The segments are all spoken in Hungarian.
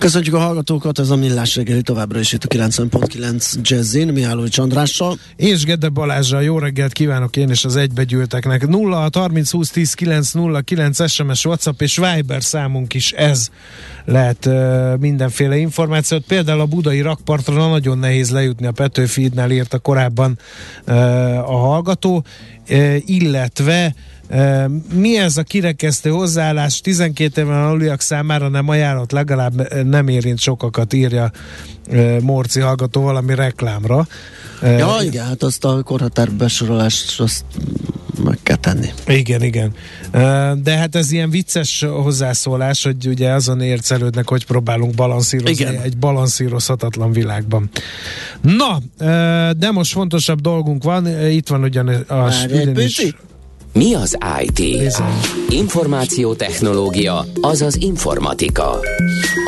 Köszönjük a hallgatókat, ez a Millás reggeli továbbra is itt a 90.9 Jazzin, Mihály Csandrással. És Gede Balázsra jó reggelt kívánok én és az egybegyűlteknek. 0 30 20 10 9 0 9 SMS, WhatsApp és Viber számunk is ez lehet mindenféle információt. Például a budai rakpartra nagyon nehéz lejutni a Petőfidnál írta korábban uh, a hallgató, illetve mi ez a kirekesztő hozzáállás 12 éven aluliak számára nem ajánlott, legalább nem érint sokakat, írja Morci hallgató valami reklámra. Ja, igen, hát azt a korhatár besorolást azt meg kell tenni. Igen, igen. De hát ez ilyen vicces hozzászólás, hogy ugye azon ércelődnek, hogy próbálunk balanszírozni igen. egy balanszírozhatatlan világban. Na, de most fontosabb dolgunk van, itt van ugyan a is. Mi az IT? Információtechnológia, azaz informatika.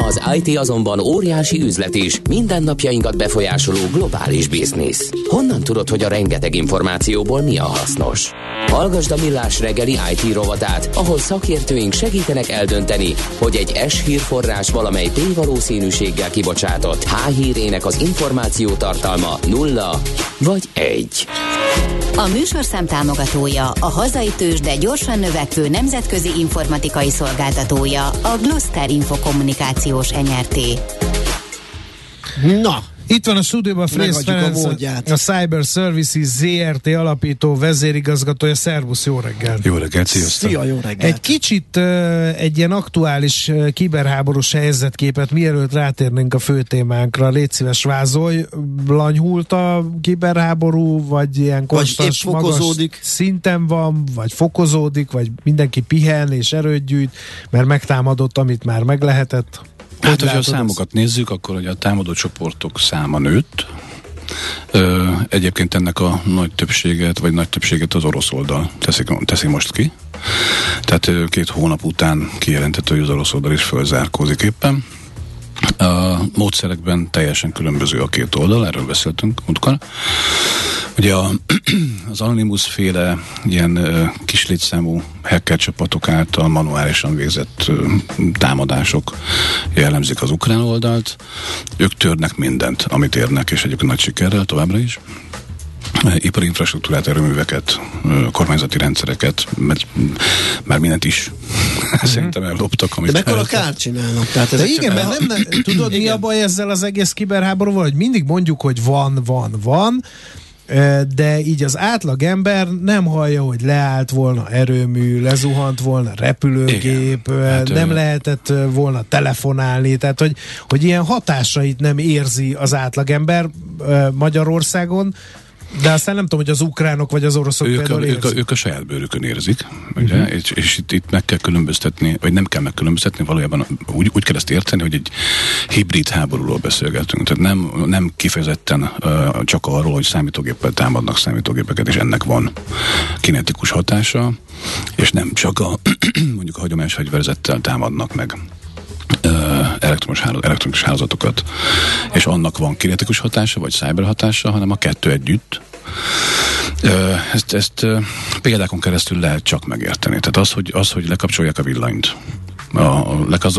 Az IT azonban óriási üzlet is, mindennapjainkat befolyásoló globális biznisz. Honnan tudod, hogy a rengeteg információból mi a hasznos? Hallgasd a Millás reggeli IT rovatát, ahol szakértőink segítenek eldönteni, hogy egy S hírforrás valamely P valószínűséggel kibocsátott H hírének az információ tartalma nulla vagy egy. A műsorszám támogatója, a hazai tős, de gyorsan növekvő nemzetközi informatikai szolgáltatója, a Gloster Infokommunikációs NRT. Na, itt van a stúdióban Frész Ferenc, a, a Cyber Services ZRT alapító vezérigazgatója. Szervusz, jó reggel! Jó reggelt, sziasztok! Szia, jó reggelt! Egy kicsit uh, egy ilyen aktuális uh, kiberháborús helyzetképet, mielőtt rátérnénk a fő témánkra, légy szíves vázolj, lanyhult a kiberháború, vagy ilyen konstans, vagy magas szinten van, vagy fokozódik, vagy mindenki pihen és erőt gyűjt, mert megtámadott, amit már meg lehetett. Hát, hogyha a számokat az... nézzük, akkor hogy a támadó csoportok száma nőtt, Ö, egyébként ennek a nagy többséget, vagy nagy többséget az orosz oldal teszik, teszi most ki. Tehát két hónap után kijelentett, hogy az orosz oldal is fölzárkózik éppen. A módszerekben teljesen különböző a két oldal, erről beszéltünk múltkor. Ugye a, az Anonymous féle ilyen kis létszámú hacker csapatok által manuálisan végzett támadások jellemzik az ukrán oldalt. Ők törnek mindent, amit érnek, és egyébként nagy sikerrel továbbra is ipari infrastruktúrát, erőműveket, kormányzati rendszereket, mert már mindent is mm-hmm. szerintem elloptak. Amit De mekkora kárt csinálnak? Tehát De igen, mert nem, nem, tudod mi a baj ezzel az egész kiberháborúval, hogy mindig mondjuk, hogy van, van, van, de így az átlag ember nem hallja, hogy leállt volna erőmű, lezuhant volna repülőgép, Igen. Hát, nem ő... lehetett volna telefonálni, tehát hogy, hogy ilyen hatásait nem érzi az átlagember Magyarországon, de aztán nem tudom, hogy az ukránok vagy az oroszok ők a, ők, a, ők a saját bőrükön érzik, ugye? Uh-huh. És, és itt, itt meg kell különböztetni, vagy nem kell megkülönböztetni, valójában úgy, úgy kell ezt érteni, hogy egy hibrid háborúról beszélgetünk. Tehát nem, nem kifejezetten uh, csak arról, hogy számítógéppel támadnak számítógépeket, és ennek van kinetikus hatása, és nem csak a mondjuk a hagyományos fegyverzettel támadnak meg elektromos, hálózat, elektromos hálózatokat, és annak van kinetikus hatása, vagy cyber hatása, hanem a kettő együtt. Ezt, ezt példákon keresztül lehet csak megérteni. Tehát az, hogy, az, hogy lekapcsolják a villanyt, a,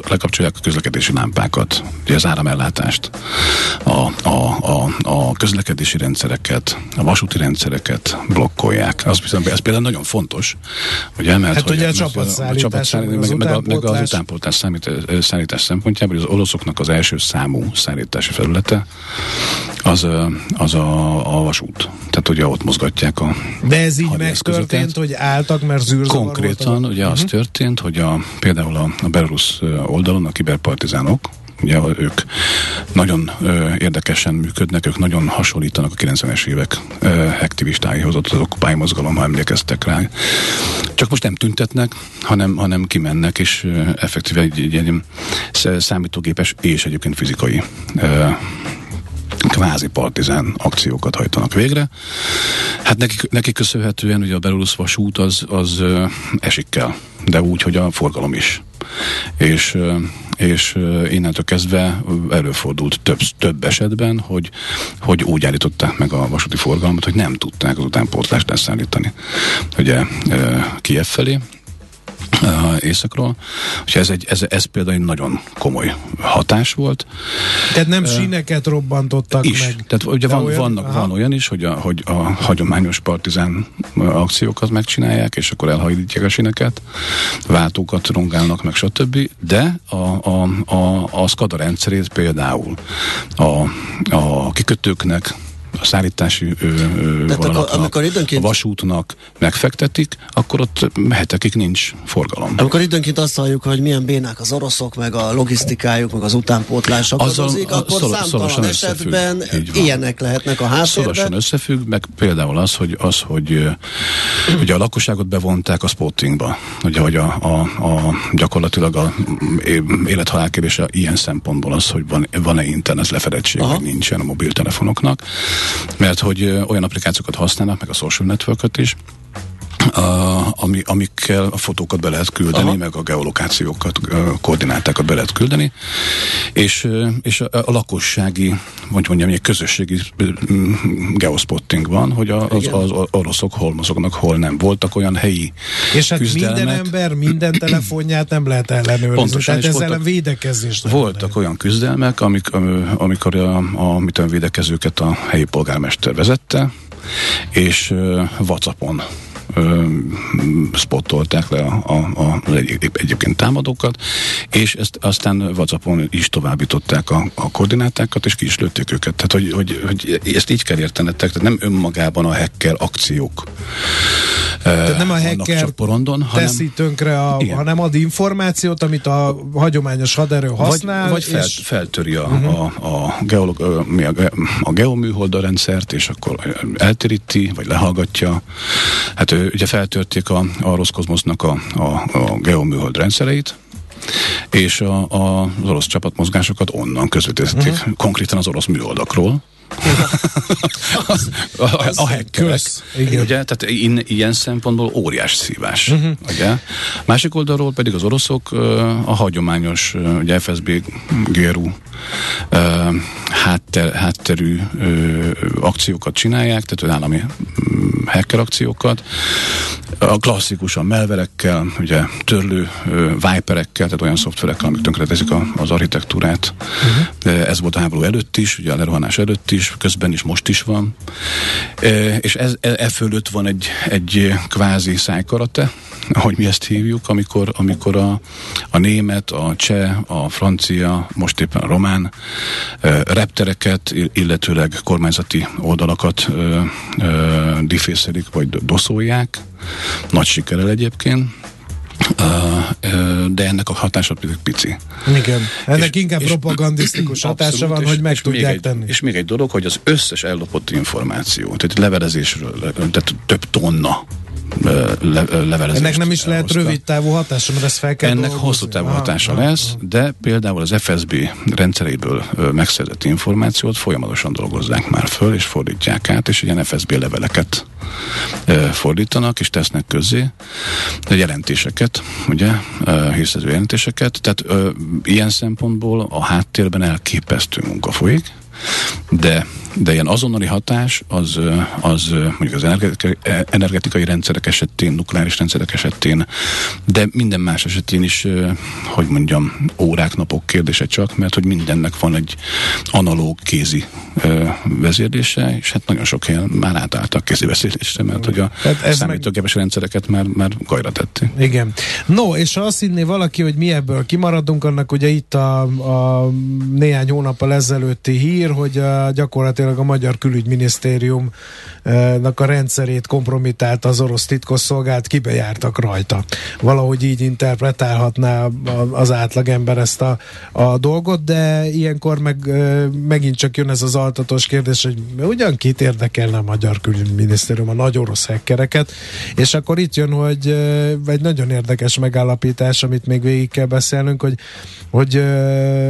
lekapcsolják a közlekedési lámpákat, ugye az áramellátást, a, a, a, a közlekedési rendszereket, a vasúti rendszereket blokkolják. Az viszont, ez például nagyon fontos, ugye, mert hát hogy ugye a csapatszállítás, a, meg, meg, meg, a, meg az utánpótlás számít, szállítás szempontjából, hogy az oroszoknak az első számú szállítási felülete az, az a, a vasút. Tehát ugye ott mozgatják a De ez így megtörtént, hogy álltak, mert zűrzavar Konkrétan, ugye uh-huh. az mhm. történt, hogy a, például a a belorusz oldalon a kiberpartizánok, Ugye ők nagyon ö, érdekesen működnek, ők nagyon hasonlítanak a 90-es évek ö, aktivistáihoz, ott az Occupy mozgalom, ha emlékeztek rá. Csak most nem tüntetnek, hanem, hanem kimennek, és ö, effektíve egy, egy, egy számítógépes és egyébként fizikai ö, kvázi partizán akciókat hajtanak végre. Hát nekik, nekik köszönhetően ugye a Belarus vasút az, az ö, esik kell, de úgy, hogy a forgalom is. És és innentől kezdve előfordult több, több esetben, hogy, hogy úgy állították meg a vasúti forgalmat, hogy nem tudták az utánpótlást leszállítani ugye Kiev felé, északról. És ez, egy, ez, ez például egy nagyon komoly hatás volt. Tehát nem uh, síneket robbantottak is. meg? Tehát ugye van, olyan? Vannak, van olyan is, hogy a, hogy a hagyományos partizán akciókat megcsinálják, és akkor elhajlítják a síneket, váltókat rongálnak meg, stb. De a, a, a, a SCADA rendszerét például a, a kikötőknek a szállítási ö, ö, akkor, amikor időnként... a vasútnak megfektetik, akkor ott hetekig nincs forgalom. Amikor időnként azt halljuk, hogy milyen bénák az oroszok, meg a logisztikájuk, meg az utánpótlás akadozik, akkor szor, számtalan esetben ilyenek lehetnek a háttérben. Szorosan összefügg, meg például az, hogy, az, hogy ugye a lakosságot bevonták a spottingba, ugye, hogy a, a, a gyakorlatilag a élethalál kérdése ilyen szempontból az, hogy van, van-e internet lefedettség, vagy nincsen a mobiltelefonoknak mert hogy olyan applikációkat használnak, meg a social network is, a, ami, amikkel a fotókat be lehet küldeni, Aha. meg a geolokációkat, a koordinátákat be lehet küldeni, és, és a, a lakossági, vagy mondjam, egy közösségi geospotting van, hogy a, az, az, az oroszok hol mozognak, hol nem. Voltak olyan helyi És hát küzdelmek. minden ember minden telefonját nem lehet ellenőrizni, Pontosan, tehát ezzel voltak, védekezést Voltak lehet. olyan küzdelmek, amik, amikor a, a, a védekezőket a helyi polgármester vezette, és uh, WhatsAppon spottolták le a, a, a, egy, egyébként támadókat, és ezt aztán WhatsAppon is továbbították a, a koordinátákat, és ki is lőtték őket. Tehát, hogy, hogy, hogy ezt így kell értenetek, tehát nem önmagában a hacker akciók tehát nem a hacker porondon, hanem, teszi tönkre, a, hanem ad információt, amit a hagyományos haderő használ. Vagy, vagy fel, és... feltöri a, uh-huh. a, a, geolog, a, a, a geoműholda rendszert, és akkor eltéríti, vagy lehallgatja. Hát ő, ugye feltörték a, a Roszkozmosznak a, a, a geoműhold rendszereit, és a, a, az orosz csapatmozgásokat onnan közvetítették, uh-huh. konkrétan az orosz műholdakról az, a, a, a hackerek. Ugye? Tehát in, ilyen szempontból óriás szívás. Uh-huh. Ugye? Másik oldalról pedig az oroszok a hagyományos ugye FSB GRU hátter, hátterű akciókat csinálják, tehát állami mm, hacker akciókat, a klasszikusan melverekkel, ugye törlő viperekkel, tehát olyan szoftverekkel, amik tönkretezik az architektúrát. Uh-huh. Ez volt a háború előtt is, ugye a lerohanás előtt is, közben is most is van. E, és ez, e, e fölött van egy, egy kvázi szájkarate, ahogy mi ezt hívjuk, amikor, amikor a, a német, a cseh, a francia, most éppen a román reptereket, illetőleg kormányzati oldalakat difészelik, vagy doszolják. Nagy sikerrel egyébként de ennek a hatása pedig pici. Igen, ennek és, inkább és, propagandisztikus hatása abszolút, van, és, hogy meg és tudják még egy, tenni. És még egy dolog, hogy az összes ellopott információ, tehát levelezésről, tehát több tonna levelezést. Ennek nem is lehet hozta. rövid távú hatása, mert ez fel kell Ennek dolgozni. hosszú távú hatása aha, lesz, aha. de például az FSB rendszeréből megszerzett információt folyamatosan dolgozzák már föl, és fordítják át, és ilyen FSB leveleket fordítanak, és tesznek közé jelentéseket, ugye, hírszerző jelentéseket, tehát ilyen szempontból a háttérben elképesztő munka folyik, de de ilyen azonnali hatás az, az mondjuk az energetikai, rendszerek esetén, nukleáris rendszerek esetén, de minden más esetén is, hogy mondjam, órák, napok kérdése csak, mert hogy mindennek van egy analóg kézi vezérlése, és hát nagyon sok helyen már átálltak kézi vezérlésre, mert hogy a hát számítógépes meg... rendszereket már, már gajra tették. Igen. No, és azt hinné valaki, hogy mi ebből kimaradunk, annak ugye itt a, a néhány hónappal ezelőtti hír, hogy a, gyakorlatilag gyakorlatilag a magyar külügyminisztériumnak a rendszerét kompromitált az orosz titkosszolgált, kibejártak rajta. Valahogy így interpretálhatná az átlagember ezt a, a dolgot, de ilyenkor meg megint csak jön ez az altatos kérdés, hogy ugyan kit érdekelne a magyar külügyminisztérium a nagy orosz hekkereket, és akkor itt jön, hogy egy nagyon érdekes megállapítás, amit még végig kell beszélnünk, hogy, hogy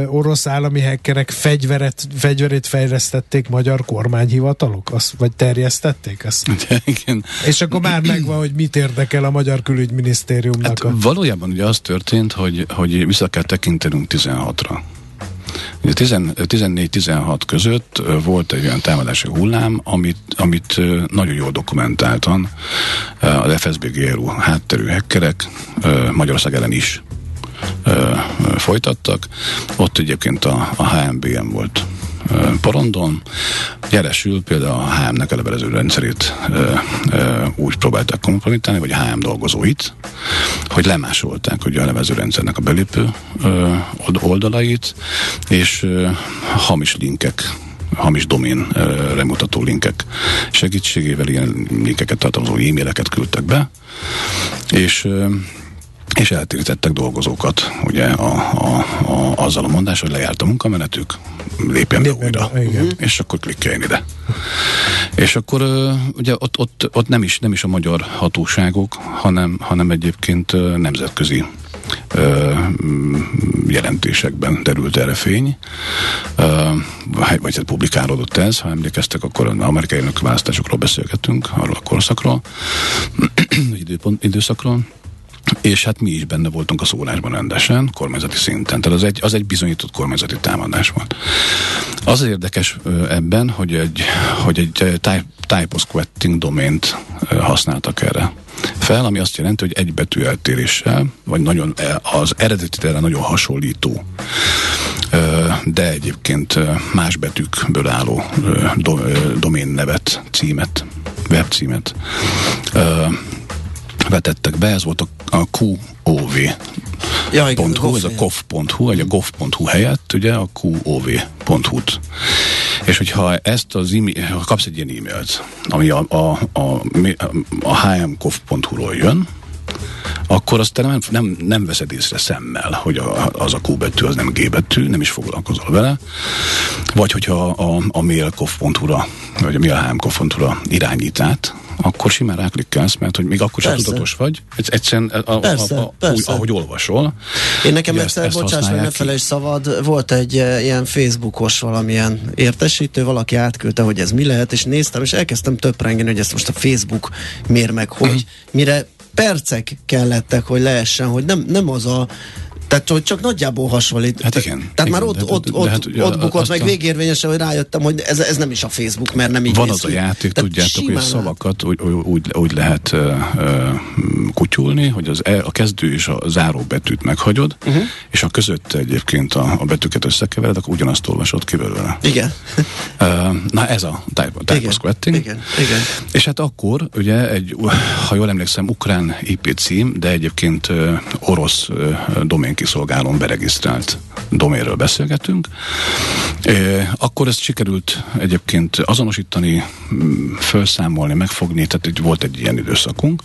orosz állami hekkerek fegyveret, fegyverét fejlesztették magyar kormányhivatalok? Azt, vagy terjesztették ezt? De, igen. És akkor már megvan, hogy mit érdekel a magyar külügyminisztériumnak. Hát a... Valójában ugye az történt, hogy, hogy vissza kell tekintenünk 16-ra. 14-16 között volt egy olyan támadási hullám, amit, amit nagyon jól dokumentáltan az FSB GRU hátterű hekkerek Magyarország ellen is folytattak. Ott egyébként a, a HMBM volt porondon. Jelesül például a HM-nek a levelező rendszerét úgy próbálták kompromittálni, vagy a HM dolgozóit, hogy lemásolták ugye a levelező rendszernek a belépő oldalait, és hamis linkek hamis domén remutató linkek segítségével ilyen linkeket tartalmazó e-maileket küldtek be, és és eltérítettek dolgozókat, ugye a, a, a, azzal a mondás, hogy lejárt a munkamenetük, lépjen be újra, igen. és akkor klikkeljen ide. és akkor ugye ott, ott, ott nem, is, nem is a magyar hatóságok, hanem, hanem egyébként nemzetközi jelentésekben derült erre fény, vagy hát publikálódott ez, ha emlékeztek, akkor az amerikai elnök választásokról beszélgettünk, arról a korszakról, időszakról, és hát mi is benne voltunk a szólásban rendesen, kormányzati szinten. Tehát az egy, az egy bizonyított kormányzati támadás volt. Az érdekes ebben, hogy egy, hogy egy type of squatting domént használtak erre fel, ami azt jelenti, hogy egy betű eltéréssel, vagy nagyon, e, az eredetére nagyon hasonlító, de egyébként más betűkből álló domén nevet, címet, webcímet vetettek be, ez volt a, a QOV ja, igen, .hu, ez a gov.hu, vagy a gov.hu helyett, ugye a QOV.hu-t. És hogyha ezt az e ha kapsz egy ilyen e-mailt, ami a, a, a, a hmgov.hu-ról jön, akkor azt te nem, nem, nem veszed észre szemmel, hogy a, az a Q betű, az nem G betű, nem is foglalkozol vele. Vagy hogyha a, a mailkov.hu-ra, vagy a mailhmkov.hu-ra irányít át, akkor simán ráklikkelsz, mert hogy még akkor sem tudatos vagy. Egyszerűen a, persze, a, a, persze. Úgy, ahogy olvasol. Én nekem egyszer, bocsáss meg, ne felejts szabad, volt egy uh, ilyen Facebookos valamilyen értesítő, valaki átküldte, hogy ez mi lehet, és néztem, és elkezdtem töprengeni, hogy ezt most a Facebook mér meg, hogy uh-huh. mire percek kellettek, hogy leessen, hogy nem, nem az a tehát, hogy csak nagyjából hasonlít. Hát igen. Tehát igen, már ott, ott, ott, hát, ott bukott meg a... végérvényesen, hogy rájöttem, hogy ez, ez nem is a Facebook, mert nem így Van az a játék, Tehát tudjátok, hogy szavakat úgy, úgy, úgy lehet uh, uh, kutyulni, hogy az e, a kezdő és a záró betűt meghagyod, uh-huh. és a között egyébként a, a betűket összekevered, akkor ugyanazt olvasod ki belőle. Igen. Uh, na ez a type, type igen. squatting. Igen. igen. És hát akkor ugye egy, ha jól emlékszem, ukrán IP cím, de egyébként uh, orosz uh, domén kiszolgálón beregisztrált doménről beszélgetünk. Akkor ezt sikerült egyébként azonosítani, felszámolni, megfogni, tehát egy, volt egy ilyen időszakunk.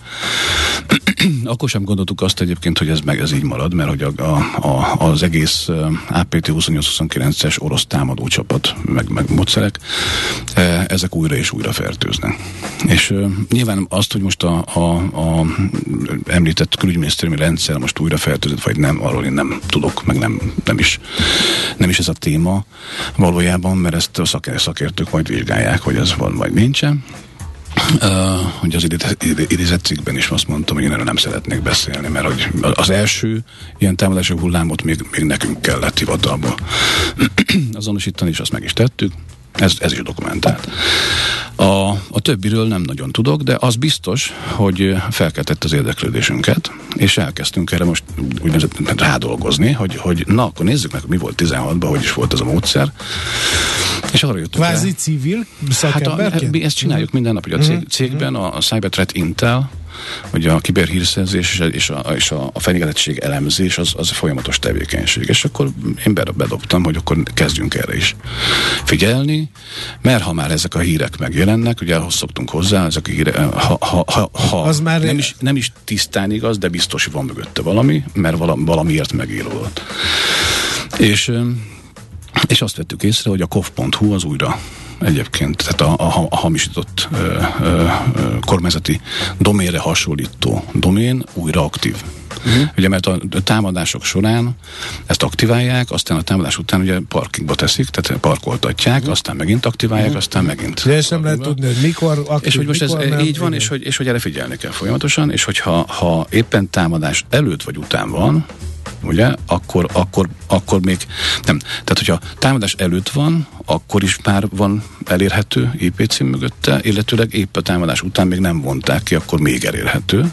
akkor sem gondoltuk azt egyébként, hogy ez meg ez így marad, mert hogy a, a, a, az egész APT 28-29-es orosz támadó csapat, meg, meg módszerek, ezek újra és újra fertőznek. És nyilván azt, hogy most a, a, a említett külügyminisztériumi rendszer most újra fertőzött, vagy nem, arról én nem tudok, meg nem, nem, is, nem is ez a téma valójában, mert ezt a szakértők majd vizsgálják, hogy ez van vagy nincsen. Uh, hogy az idézett cikkben is azt mondtam, hogy én erről nem szeretnék beszélni, mert hogy az első ilyen támadási hullámot még, még nekünk kellett hivatalból azonosítani, és azt meg is tettük. Ez, ez is dokumentált. A, a többiről nem nagyon tudok, de az biztos, hogy felkeltett az érdeklődésünket, és elkezdtünk erre most úgynevezett rádolgozni, hogy, hogy na, akkor nézzük meg, mi volt 16-ban, hogy is volt ez a módszer. És arra jöttünk Kvázi el. civil szakemberként? Hát a, ezt csináljuk minden nap, hogy a cég, mhm. cégben a, a Cyberthreat Intel, hogy a kiberhírszerzés és a, és a, a fenyegetettség elemzés az, az folyamatos tevékenység. És akkor én bedobtam, hogy akkor kezdjünk erre is figyelni, mert ha már ezek a hírek megjelennek, ugye ahhoz szoktunk hozzá, ezek a hírek, ha, ha, ha, ha az már nem, is, nem is tisztán igaz, de biztos, van mögötte valami, mert valamiért megírult. És és azt vettük észre, hogy a kov.hu az újra egyébként, tehát a, a, a hamisított ö, ö, kormányzati doménre hasonlító domén újra aktív. Uh-huh. Ugye mert a támadások során ezt aktiválják, aztán a támadás után ugye parkingba teszik, tehát parkoltatják, uh-huh. aztán megint aktiválják, uh-huh. aztán megint. De ezt nem lehet tudni, hogy mikor aktív, És hogy most ez nem, így van, és hogy, és hogy erre figyelni kell folyamatosan, és hogyha ha éppen támadás előtt vagy után van, ugye, akkor, akkor, akkor még nem. Tehát, hogyha támadás előtt van, akkor is már van elérhető IP cím mögötte, illetőleg épp a támadás után még nem vonták ki, akkor még elérhető.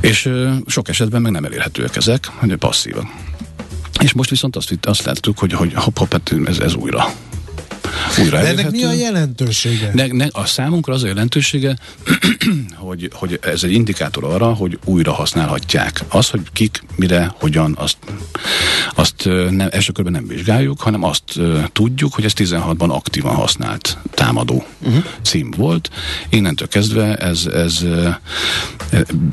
És sok esetben meg nem elérhetőek ezek, hogy passzívak. És most viszont azt, azt láttuk, hogy, hogy hopp, hopp, hát ez, ez újra újra De ennek mi a jelentősége? Ne, ne, a számunkra az a jelentősége, hogy, hogy ez egy indikátor arra, hogy újra használhatják. Az, hogy kik, mire, hogyan, azt, azt nem, első körben nem vizsgáljuk, hanem azt tudjuk, hogy ez 16-ban aktívan használt támadó uh-huh. cím volt. Innentől kezdve ez, ez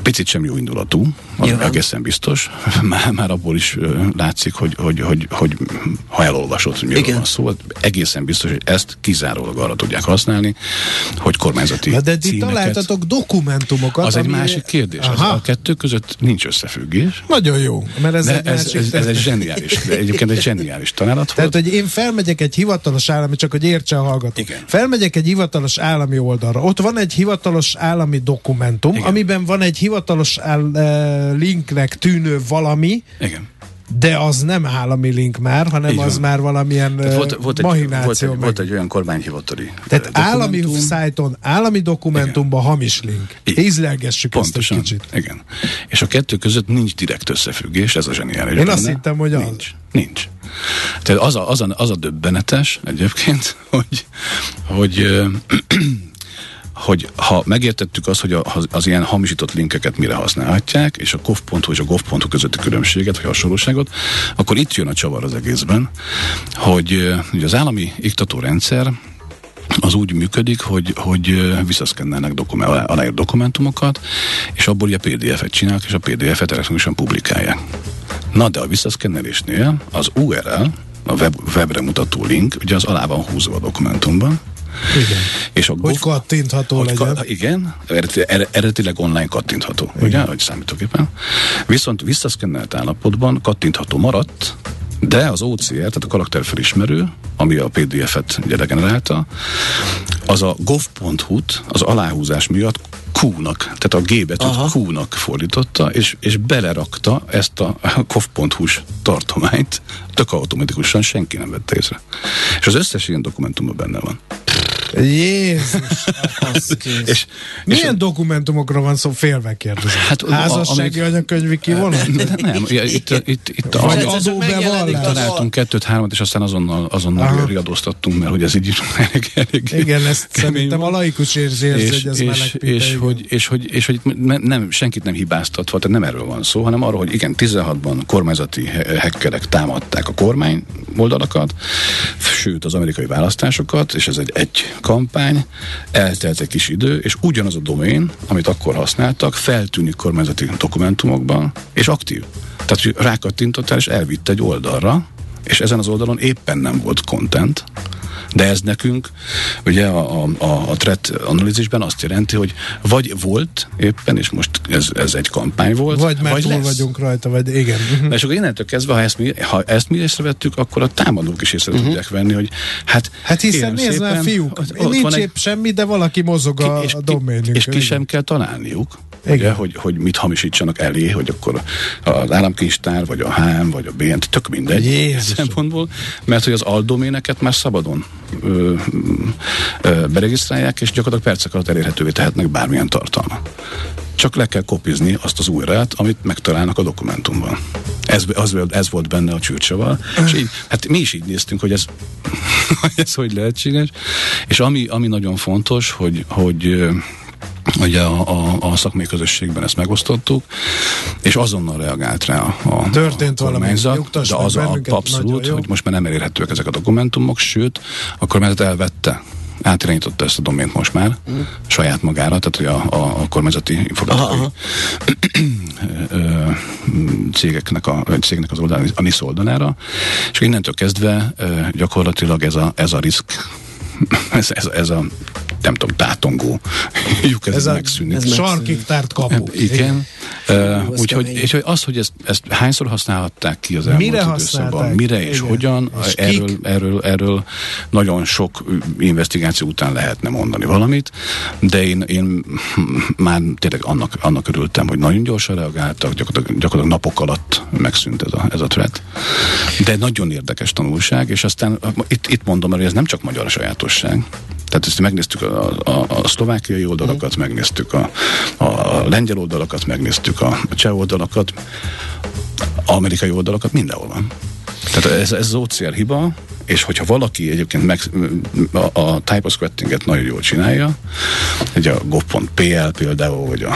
picit sem jó indulatú, az egészen biztos. Már, már abból is látszik, hogy, hogy, hogy, hogy ha elolvasod, hogy miről van szó, egészen biztos, hogy ezt kizárólag arra tudják használni, hogy kormányzati De, de itt találtatok dokumentumokat. Az ami... egy másik kérdés. Az, a kettő között nincs összefüggés. Nagyon jó, mert ez, egy, ez, ez, ez egy zseniális, de egyébként egy zseniális találat Tehát, hogy én felmegyek egy hivatalos állami, csak hogy értse a hallgató. Igen. Felmegyek egy hivatalos állami oldalra. Ott van egy hivatalos állami dokumentum, Igen. amiben van egy hivatalos áll, uh, linknek tűnő valami. Igen de az nem állami link már, hanem az már valamilyen volt, volt egy, mahináció. Volt egy, volt egy olyan kormányhivatali Tehát állami szájton, állami dokumentumban igen. hamis link. Ízlelgessük ezt egy kicsit. Igen. És a kettő között nincs direkt összefüggés, ez a zseniális. Én benne. azt hittem, hogy az. Nincs. Nincs. Tehát az a, az a, az a döbbenetes egyébként, hogy, hogy hogy ha megértettük azt, hogy a, az ilyen hamisított linkeket mire használhatják, és a gov.hu és a gov.hu közötti különbséget, vagy hasonlóságot, akkor itt jön a csavar az egészben, hogy ugye az állami iktatórendszer az úgy működik, hogy, hogy visszaszkennelnek dokumen, aláírt dokumentumokat, és abból ugye PDF-et csinálnak, és a PDF-et elektronikusan publikálják. Na de a visszaszkennelésnél az URL, a web, webre mutató link, ugye az alá van húzva a dokumentumban, igen. És a hogy kattintható hogy legyen. Ka- igen, eredetileg online kattintható, igen. ugye, hogy számítógépen. Viszont visszaszkennelt állapotban kattintható maradt, de az OCR, tehát a karakterfelismerő, ami a PDF-et ugye generálta, az a gov.hu-t az aláhúzás miatt Q-nak, tehát a G betűt Q-nak fordította, és, és belerakta ezt a gov.hu-s tartományt, tök automatikusan senki nem vette észre. És az összes ilyen dokumentumban benne van. Jézus! és, Milyen és dokumentumokra van szó? Félve kérdezem. Hát, Házassági amit, anyakönyvi kivonat? Nem, itt, itt, itt a, Vagy adóbevallás. Találtunk kettőt, hármat, és aztán azonnal, azonnal riadóztattunk, mert hogy ez így elég, elég Igen, ezt szerintem a laikus érzi, és, hogy ez és, és, hogy, és, hogy, és hogy nem, senkit nem hibáztatva, tehát nem erről van szó, hanem arról, hogy igen, 16-ban kormányzati hekkerek támadták a kormány oldalakat, sőt az amerikai választásokat, és ez egy egy kampány, eltelt egy kis idő, és ugyanaz a domén, amit akkor használtak, feltűnik kormányzati dokumentumokban, és aktív. Tehát, hogy rákattintottál, és elvitt egy oldalra, és ezen az oldalon éppen nem volt content, de ez nekünk, ugye a, a, a threat analízisben azt jelenti, hogy vagy volt éppen, és most ez, ez egy kampány volt, vagy már vagy túl lesz. vagyunk rajta, vagy igen. Na, és akkor innentől kezdve, ha ezt mi, ha ezt mi észrevettük, akkor a támadók is észre uh-huh. tudják venni, hogy hát Hát hiszen nézd már fiúk, ott, ott nincs épp egy, semmi, de valaki mozog a, és, a. És ki sem kell találniuk. Ugye, hogy, hogy mit hamisítsanak elé, hogy akkor az államkincstár, vagy a HM, vagy a BNT, tök mindegy Jézus. szempontból, mert hogy az aldoméneket már szabadon ö, ö, beregisztrálják, és gyakorlatilag percek alatt elérhetővé tehetnek bármilyen tartalma. csak le kell kopizni azt az újrát, amit megtalálnak a dokumentumban. Ez, az, ez volt benne a csürcsaval. És így, hát mi is így néztünk, hogy ez, hogy ez hogy lehetséges. És ami, ami nagyon fontos, hogy, hogy Ugye a, a, a szakmai közösségben ezt megosztottuk, és azonnal reagált rá a, Történt a kormányzat, de az a, abszolút, hogy most már nem elérhetőek ezek a dokumentumok, sőt, a kormányzat elvette átirányította ezt a domént most már mm. saját magára, tehát hogy a, a, a kormányzati informatikai cégeknek, a, cégnek az oldalán, a NISZ oldalára, és innentől kezdve gyakorlatilag ez a, ez a risk ez, ez, ez a nem tudom, tátongó lyuk, ez, ez megszűnik. Ez sarkig tárt kapu. Hát, igen. Uh, Úgyhogy és az, hogy ezt, ezt hányszor használhatták ki az elmúlt Mire időszakban, mire és igen. hogyan, és erről, erről, erről nagyon sok investigáció után lehetne mondani valamit, de én, én már tényleg annak, annak örültem, hogy nagyon gyorsan reagáltak, gyakorlatilag, gyakorlatilag napok alatt megszűnt ez a, ez a threat. De nagyon érdekes tanulság, és aztán itt, itt mondom, hogy ez nem csak magyar sajátosság. Tehát ezt megnéztük a, a, a szlovákiai oldalakat, megnéztük a, a lengyel oldalakat, megnéztük a, a cseh oldalakat, amerikai oldalakat, mindenhol van. Tehát ez, ez az OCR hiba, és hogyha valaki egyébként meg, a, a typoscriptinget nagyon jól csinálja, egy a gov.pl például, vagy a...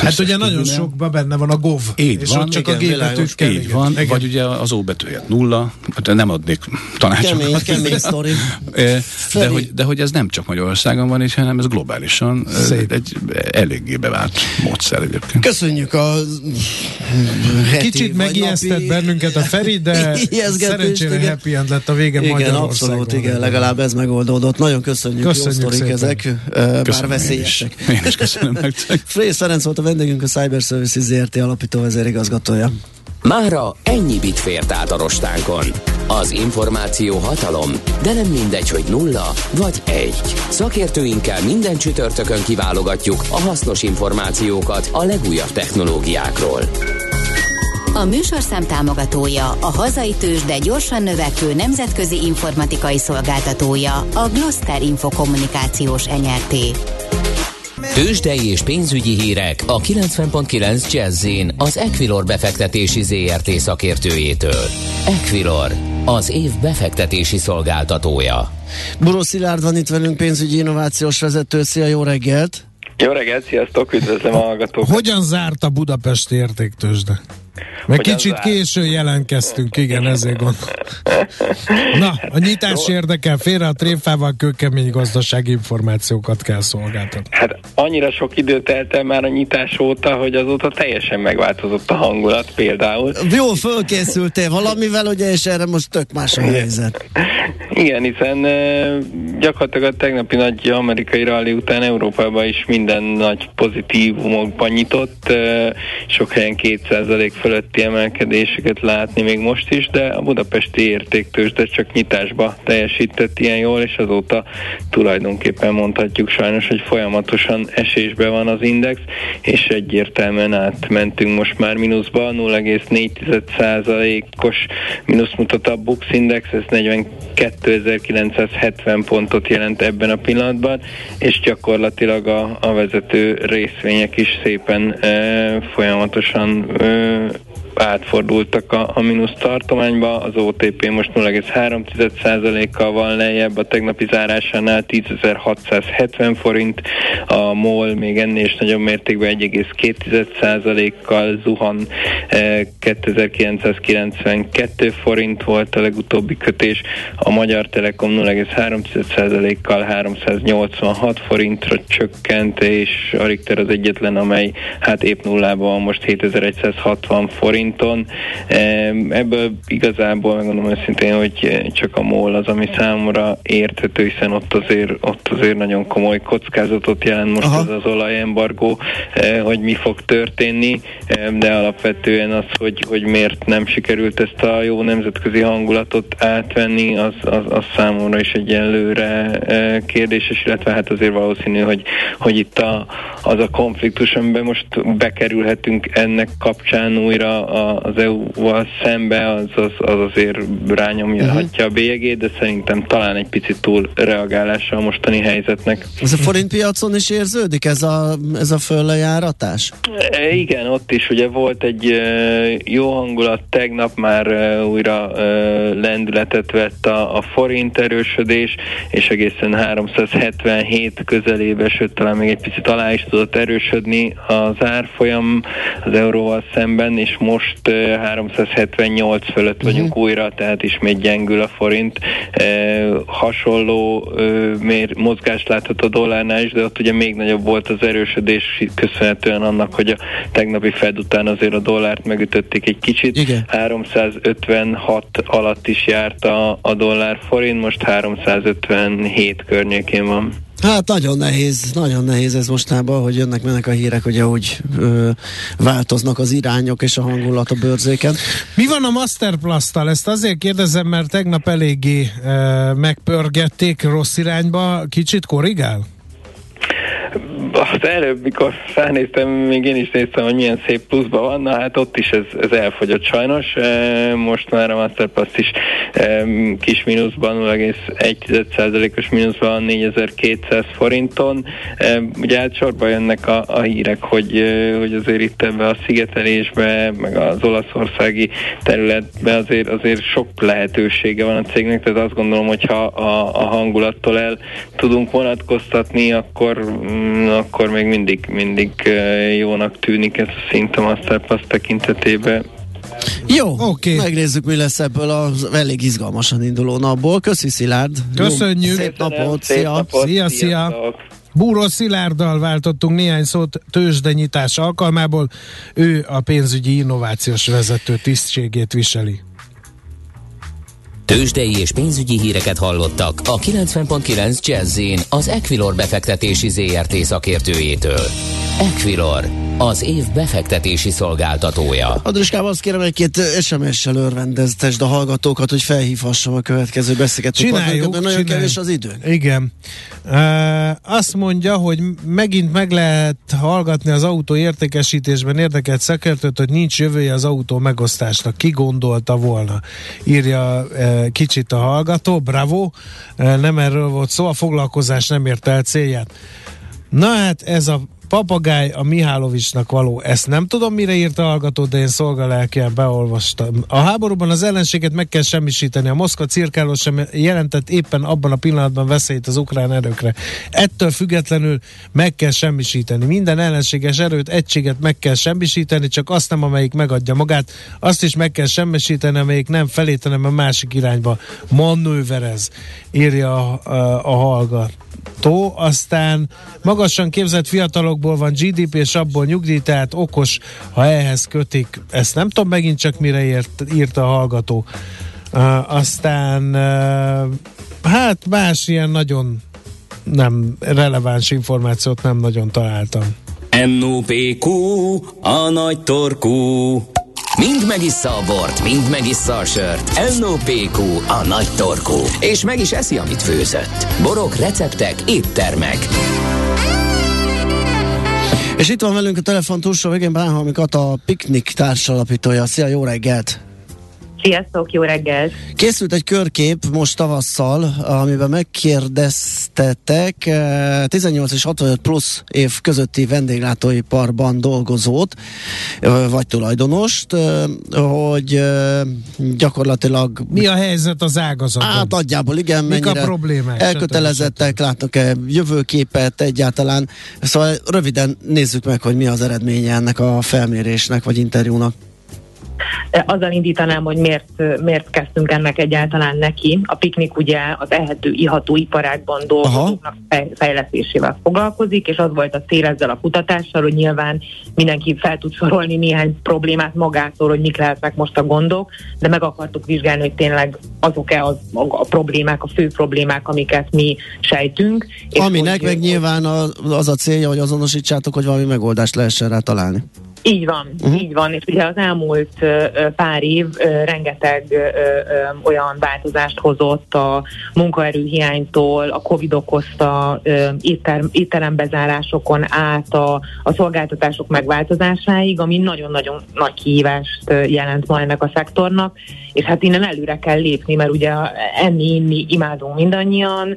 Hát ugye nagyon sokban benne van a gov, így és van, ott csak igen, a G kell. Így van, igen. vagy ugye az O betű helyett nulla, de nem adnék tanácsokat. Kemény, kemény sztori. de, hogy, de hogy ez nem csak Magyarországon van, és hanem ez globálisan Szép. egy eléggé bevált módszer egyébként. Köszönjük a Kicsit megijesztett bennünket a Feri, de szerencsére happy end lett a vége igen, abszolút, igen, legalább ez megoldódott. Nagyon köszönjük, köszönjük jó sztorik ezek, bár veszélyesek. Én is köszönöm Frész Ferenc volt a vendégünk, a Cyber Services ZRT alapító vezérigazgatója. Mára ennyi bit fért át a rostánkon. Az információ hatalom, de nem mindegy, hogy nulla vagy egy. Szakértőinkkel minden csütörtökön kiválogatjuk a hasznos információkat a legújabb technológiákról. A műsorszám támogatója, a hazai tős, de gyorsan növekvő nemzetközi informatikai szolgáltatója, a Gloster Infokommunikációs NRT. Tőzsdei és pénzügyi hírek a 90.9 jazz az Equilor befektetési ZRT szakértőjétől. Equilor, az év befektetési szolgáltatója. Buró Szilárd van itt velünk, pénzügyi innovációs vezető. Szia, jó reggelt! Jó reggelt, sziasztok, üdvözlöm a hallgatókat! Hogyan zárt a Budapesti értéktőzsde? Meg kicsit zárt? későn jelentkeztünk, igen, ezért gondolom. Na, a nyitás érdekel, félre a tréfával kőkemény gazdasági információkat kell szolgáltatni. Hát annyira sok idő telt el már a nyitás óta, hogy azóta teljesen megváltozott a hangulat például. Jó, fölkészültél valamivel, ugye, és erre most tök más a helyzet. Igen, hiszen gyakorlatilag a tegnapi nagy amerikai rally után Európában is minden nagy pozitívumokban nyitott, sok helyen 2% fölötti emelkedéseket látni még most is, de a budapesti értéktősde csak nyitásba teljesített ilyen jól, és azóta tulajdonképpen mondhatjuk sajnos, hogy folyamatosan esésbe van az index, és egyértelműen átmentünk most már mínuszba, 0,4%-os mínusz mutat a Bux Index, ez 42.970 pontot jelent ebben a pillanatban, és gyakorlatilag a, a vezető részvények is szépen e, folyamatosan e, átfordultak a, a mínusz tartományba, az OTP most 0,3%-kal van lejjebb, a tegnapi zárásánál 10.670 forint, a MOL még ennél is nagyobb mértékben 1,2%-kal zuhan, 2992 forint volt a legutóbbi kötés, a Magyar Telekom 0,3%-kal 386 forintra csökkent, és a Richter az egyetlen, amely hát épp nullában most 7160 forint, forinton. Ebből igazából megmondom őszintén, hogy csak a MOL az, ami számomra érthető, hiszen ott azért, ott azért nagyon komoly kockázatot jelent most Aha. az az olajembargó, eh, hogy mi fog történni, de alapvetően az, hogy, hogy miért nem sikerült ezt a jó nemzetközi hangulatot átvenni, az, az, az számomra is egyelőre eh, kérdéses, illetve hát azért valószínű, hogy, hogy itt a, az a konfliktus, amiben most bekerülhetünk ennek kapcsán újra a, az EU-val szembe, az, az, az azért rányomhatja uh-huh. a bélyegét, de szerintem talán egy picit túl reagálása a mostani helyzetnek. Ez a forintpiacon is érződik ez a, ez a föllejáratás? E, igen, ott is ugye volt egy e, jó hangulat, tegnap már e, újra e, lendületet vett a, a forint erősödés, és egészen 377 közelébe, sőt talán még egy picit alá is tudott erősödni az árfolyam az euróval szemben, és most 378 fölött mhm. vagyunk uh-huh. újra, tehát ismét gyengül a forint. Hasonló mér, mozgást láthat a dollárnál is, de ott ugye még nagyobb volt az erősödés, köszönhetően annak, hogy a tegnapi Fed után azért a dollárt megütötték egy kicsit. Igen. 356 alatt is járt a, a dollár forint, most 357 környékén van. Hát nagyon nehéz, nagyon nehéz ez mostában, hogy jönnek mennek a hírek, hogy ahogy ö, változnak az irányok és a hangulat a bőrzéken. Mi van a Masterplast-tal? Ezt azért kérdezem, mert tegnap eléggé ö, megpörgették rossz irányba, kicsit korrigál? Azt előbb, mikor felnéztem, még én is néztem, hogy milyen szép pluszban van, na hát ott is ez, ez elfogyott sajnos. Most már a Masterpass is kis mínuszban, 0,1%-os mínuszban van 4200 forinton. Ugye hát sorba jönnek a, a hírek, hogy, hogy azért itt ebbe a szigetelésbe, meg az olaszországi területbe azért, azért sok lehetősége van a cégnek, tehát azt gondolom, hogy ha a, a hangulattól el tudunk vonatkoztatni, akkor, mm, akkor még mindig, mindig jónak tűnik ez a szint a Masterpass tekintetében. Jó, okay. megnézzük, mi lesz ebből az elég izgalmasan induló napból. Köszi Szilárd! Köszönjük! Szép napot! Szép szia! Napot, szia, szia! Búró Szilárddal váltottunk néhány szót tőzsdenyítás alkalmából. Ő a pénzügyi innovációs vezető tisztségét viseli. Tőzsdei és pénzügyi híreket hallottak a 90.9 jazz az Equilor befektetési ZRT szakértőjétől. Equilor, az év befektetési szolgáltatója. Adriskám, azt kérem, egy-két SMS-sel örvendeztesd a hallgatókat, hogy felhívhassam a következő beszélgető Csináljuk, nagyon csináljuk. kevés az idő. Igen. Uh, azt mondja, hogy megint meg lehet hallgatni az autó értékesítésben érdekelt szakértőt, hogy nincs jövője az autó megosztásnak. Ki gondolta volna? Írja uh, kicsit a hallgató. Bravo. Nem erről volt szó, a foglalkozás nem ért el célját. Na hát ez a papagáj a Mihálovicsnak való. Ezt nem tudom, mire írta a hallgató, de én szolgalelkien beolvastam. A háborúban az ellenséget meg kell semmisíteni. A Moszkva cirkáló sem jelentett éppen abban a pillanatban veszélyt az ukrán erőkre. Ettől függetlenül meg kell semmisíteni. Minden ellenséges erőt, egységet meg kell semmisíteni, csak azt nem, amelyik megadja magát. Azt is meg kell semmisíteni, amelyik nem felé, hanem a másik irányba manőverez, írja a, a, a hallgató. Aztán magasan képzett fiatalok alapból van GDP, és abból nyugdíj, tehát okos, ha ehhez kötik. Ezt nem tudom megint csak mire írt, írta a hallgató. Uh, aztán uh, hát más ilyen nagyon nem releváns információt nem nagyon találtam. NOPQ, a nagy torkú. Mind megissza a bort, mind megissza a sört. NOPQ, a nagy torkú. És meg is eszi, amit főzött. Borok, receptek, éttermek. És itt van velünk a telefon túlsó végén Bánhalmi Kata, a Piknik társalapítója. Szia, jó reggelt! Sziasztok, jó reggelt! Készült egy körkép most tavasszal, amiben megkérdeztetek 18 eh, és 65 plusz év közötti vendéglátóiparban dolgozót, eh, vagy tulajdonost, eh, hogy gyakorlatilag... Mi a helyzet az ágazatban? Hát nagyjából igen, Mik a problémák? Elkötelezettek, látnak-e jövőképet egyáltalán. Szóval röviden nézzük meg, hogy mi az eredménye ennek a felmérésnek, vagy interjúnak. Azzal indítanám, hogy miért, miért kezdtünk ennek egyáltalán neki. A piknik ugye az ehető, iható iparákban dolgozóknak fejlesztésével foglalkozik, és az volt a cél ezzel a kutatással, hogy nyilván mindenki fel tud sorolni néhány problémát magától, hogy mik lehetnek most a gondok, de meg akartuk vizsgálni, hogy tényleg azok-e az, a problémák, a fő problémák, amiket mi sejtünk. És Aminek meg nyilván az a célja, hogy azonosítsátok, hogy valami megoldást lehessen rá találni. Így van, uh-huh. így van, és ugye az elmúlt pár év rengeteg olyan változást hozott a munkaerőhiánytól, a Covid okozta étterem, étterembezárásokon át a, a szolgáltatások megváltozásáig, ami nagyon-nagyon nagy kihívást jelent ma ennek a szektornak, és hát innen előre kell lépni, mert ugye enni, inni imádunk mindannyian,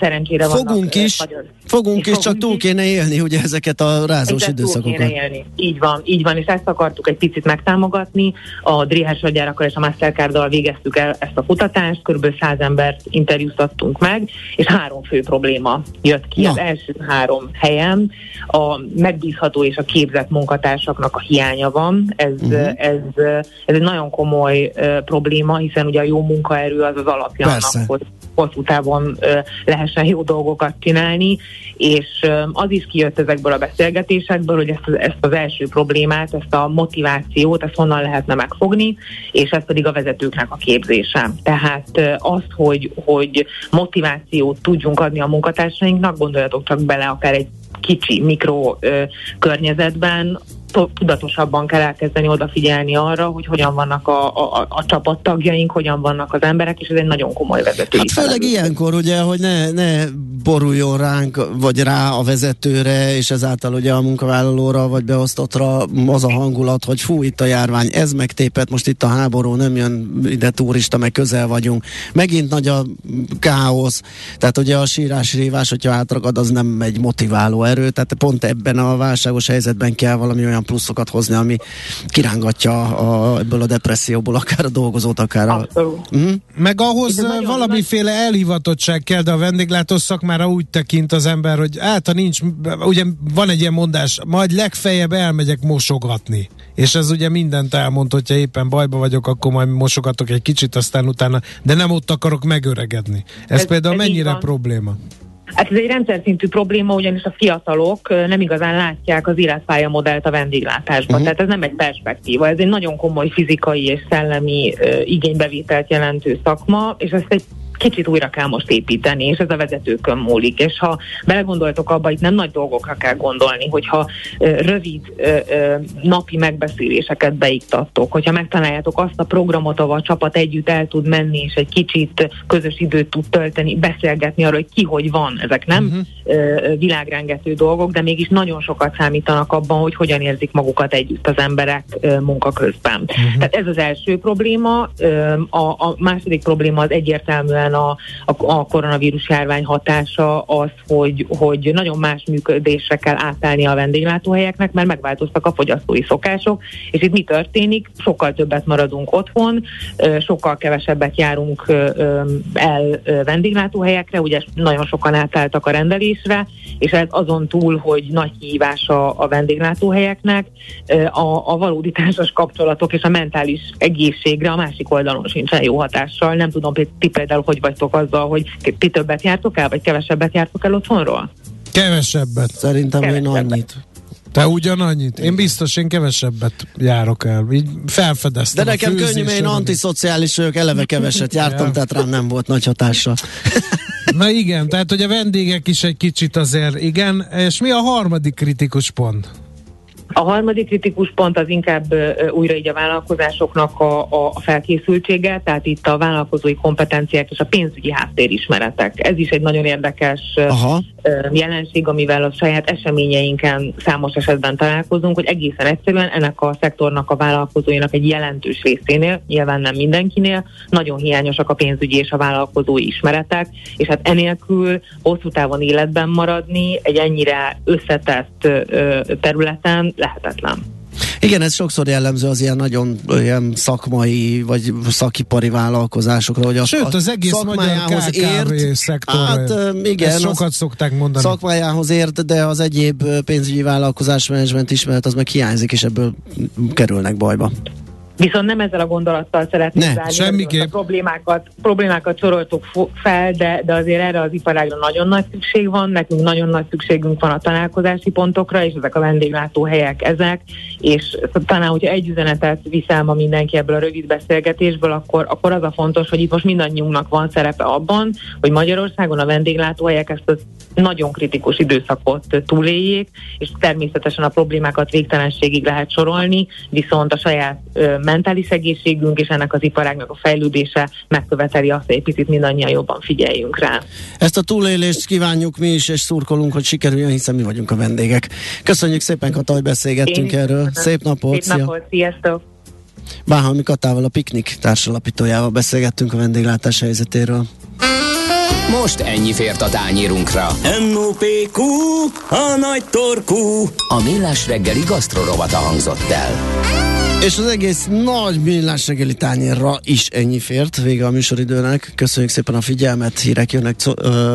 szerencsére fogunk vannak... Is, nagyon, fogunk is, csak túl kéne élni ugye ezeket a rázós időszakokat. Túl kéne élni, így van van, így van, és ezt akartuk egy picit megtámogatni. A Dréhes Agyárakkal és a Mastercarddal végeztük el ezt a kutatást, kb. 100 embert interjúztattunk meg, és három fő probléma jött ki. Na. Az első három helyen a megbízható és a képzett munkatársaknak a hiánya van. Ez, uh-huh. ez, ez egy nagyon komoly probléma, hiszen ugye a jó munkaerő az az alapja Persze. annak, hogy hosszú távon lehessen jó dolgokat csinálni, és az is kijött ezekből a beszélgetésekből, hogy ezt, ezt az első problémát, ezt a motivációt, ezt honnan lehetne megfogni, és ez pedig a vezetőknek a képzése. Tehát azt, hogy, hogy motivációt tudjunk adni a munkatársainknak, gondoljatok csak bele akár egy kicsi mikro ö, környezetben, tudatosabban kell elkezdeni odafigyelni arra, hogy hogyan vannak a, a, a csapattagjaink, hogyan vannak az emberek, és ez egy nagyon komoly vezető. Hát főleg ilyenkor ugye, hogy ne, ne boruljon ránk, vagy rá a vezetőre, és ezáltal ugye a munkavállalóra, vagy beosztottra az a hangulat, hogy fú, itt a járvány, ez megtépet, most itt a háború, nem jön ide turista, meg közel vagyunk. Megint nagy a káosz, tehát ugye a sírás, rívás, hogyha átragad, az nem egy motiváló erő, tehát pont ebben a válságos helyzetben kell valami olyan pluszokat hozni, ami kirángatja a, ebből a depresszióból akár a dolgozót, akár a... Uh-huh. Meg ahhoz valamiféle elhivatottság kell, de a vendéglátó szakmára úgy tekint az ember, hogy hát ha nincs, ugye van egy ilyen mondás, majd legfeljebb elmegyek mosogatni. És ez ugye mindent elmond, hogyha éppen bajba vagyok, akkor majd mosogatok egy kicsit, aztán utána, de nem ott akarok megöregedni. Ez, ez például ez mennyire probléma? Hát ez egy rendszer szintű probléma, ugyanis a fiatalok nem igazán látják az életpályamodellt a vendéglátásban. Uh-huh. Tehát ez nem egy perspektíva, ez egy nagyon komoly fizikai és szellemi uh, igénybevételt jelentő szakma, és ezt egy kicsit újra kell most építeni, és ez a vezetőkön múlik. És ha belegondoltok abba, itt nem nagy dolgokra kell gondolni, hogyha rövid napi megbeszéléseket beiktattok, hogyha megtaláljátok azt a programot, ahol a csapat együtt el tud menni, és egy kicsit közös időt tud tölteni, beszélgetni arról, hogy ki hogy van. Ezek nem uh-huh. világrengető dolgok, de mégis nagyon sokat számítanak abban, hogy hogyan érzik magukat együtt az emberek munka közben. Uh-huh. Tehát ez az első probléma. A, a második probléma az egyértelműen nyilván a, a, a koronavírus járvány hatása az, hogy, hogy nagyon más működésre kell átállni a vendéglátóhelyeknek, mert megváltoztak a fogyasztói szokások, és itt mi történik? Sokkal többet maradunk otthon, sokkal kevesebbet járunk el vendéglátóhelyekre, ugye nagyon sokan átálltak a rendelésre, és ez azon túl, hogy nagy kihívás a, a vendéglátóhelyeknek, a, a valódi társas kapcsolatok és a mentális egészségre a másik oldalon sincsen jó hatással. Nem tudom, ti például, hogy hogy vagytok azzal, hogy ti többet jártok el, vagy kevesebbet jártok el otthonról? Kevesebbet. Szerintem kevesebbet. én annyit. Te ugyanannyit? Én biztos, én kevesebbet járok el. Így felfedeztem De nekem könnyű, mert én antiszociális vagyok, eleve keveset jártam, tehát rám nem volt nagy hatása. Na igen, tehát hogy a vendégek is egy kicsit azért, igen. És mi a harmadik kritikus pont? A harmadik kritikus pont az inkább újra így a vállalkozásoknak a, a, a felkészültsége, tehát itt a vállalkozói kompetenciák és a pénzügyi háttérismeretek. Ez is egy nagyon érdekes Aha. Jelenség, amivel a saját eseményeinken számos esetben találkozunk, hogy egészen egyszerűen ennek a szektornak a vállalkozóinak egy jelentős részénél, nyilván nem mindenkinél, nagyon hiányosak a pénzügyi és a vállalkozói ismeretek, és hát enélkül hosszú távon életben maradni egy ennyire összetett területen lehetetlen. Igen, ez sokszor jellemző az ilyen nagyon ilyen szakmai vagy szakipari vállalkozásokra, hogy a, Sőt, az egész szakmájához ért. Szektor, hát igen, ezt sokat szokták mondani. Szakmájához ért, de az egyéb pénzügyi vállalkozás menedzsment ismeret az meg hiányzik, és ebből kerülnek bajba. Viszont nem ezzel a gondolattal szeretnék ne, semmiképp. A problémákat, problémákat soroltuk fel, de, de azért erre az iparágra nagyon nagy szükség van, nekünk nagyon nagy szükségünk van a találkozási pontokra, és ezek a vendéglátóhelyek ezek, és talán, hogyha egy üzenetet viszel ma mindenki ebből a rövid beszélgetésből, akkor, akkor az a fontos, hogy itt most mindannyiunknak van szerepe abban, hogy Magyarországon a vendéglátóhelyek ezt az nagyon kritikus időszakot túléljék, és természetesen a problémákat végtelenségig lehet sorolni, viszont a saját mentális egészségünk és ennek az iparágnak a fejlődése megköveteli azt, hogy egy picit mindannyian jobban figyeljünk rá. Ezt a túlélést kívánjuk mi is, és szurkolunk, hogy sikerüljön, hiszen mi vagyunk a vendégek. Köszönjük szépen, Kata, hogy beszélgettünk Én erről. Szép napot! Szép napot, sziasztok! Báhalmi Katával, a Piknik társalapítójával beszélgettünk a vendéglátás helyzetéről. Most ennyi fért a tányírunkra. M.O.P.Q. A nagy torkú. A millás reggeli gasztrorovata hangzott el. És az egész nagy millás reggeli tányérra is ennyi fért vége a műsoridőnek. Köszönjük szépen a figyelmet, hírek jönnek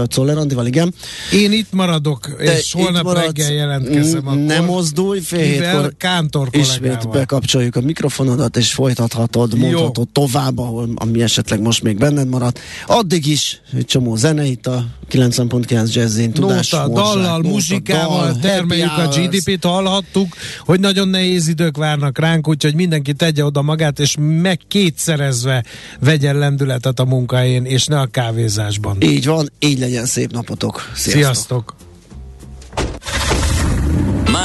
Czoller Andival, igen. Én itt maradok, Te és holnap maradsz, reggel jelentkezem. Akkor, nem mozdulj, fél hétkor Kántor ismét bekapcsoljuk a mikrofonodat, és folytathatod, mondhatod Jó. tovább, ahol ami esetleg most még benned maradt. Addig is egy csomó zene itt a 90.9 Jazzin, tudás, Nóta, dallal, muzsikával dal, termeljük a GDP-t, hallhattuk, hogy nagyon nehéz idők várnak ránk, úgyhogy mindenki tegye oda magát, és meg kétszerezve vegyen lendületet a munkahelyén, és ne a kávézásban. Így van, így legyen szép napotok. Sziasztok! Sziasztok.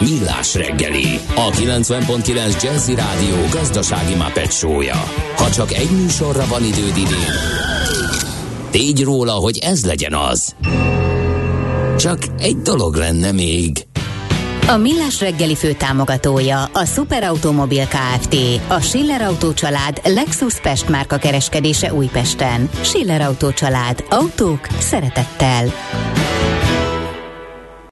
Millás reggeli, a 90.9 Jazzy Rádió gazdasági mapetsója. Ha csak egy műsorra van időd idén, tégy róla, hogy ez legyen az. Csak egy dolog lenne még. A Millás reggeli fő támogatója a Superautomobil KFT, a Schiller Auto család Lexus Pest márka kereskedése Újpesten. Schiller Auto család. Autók szeretettel.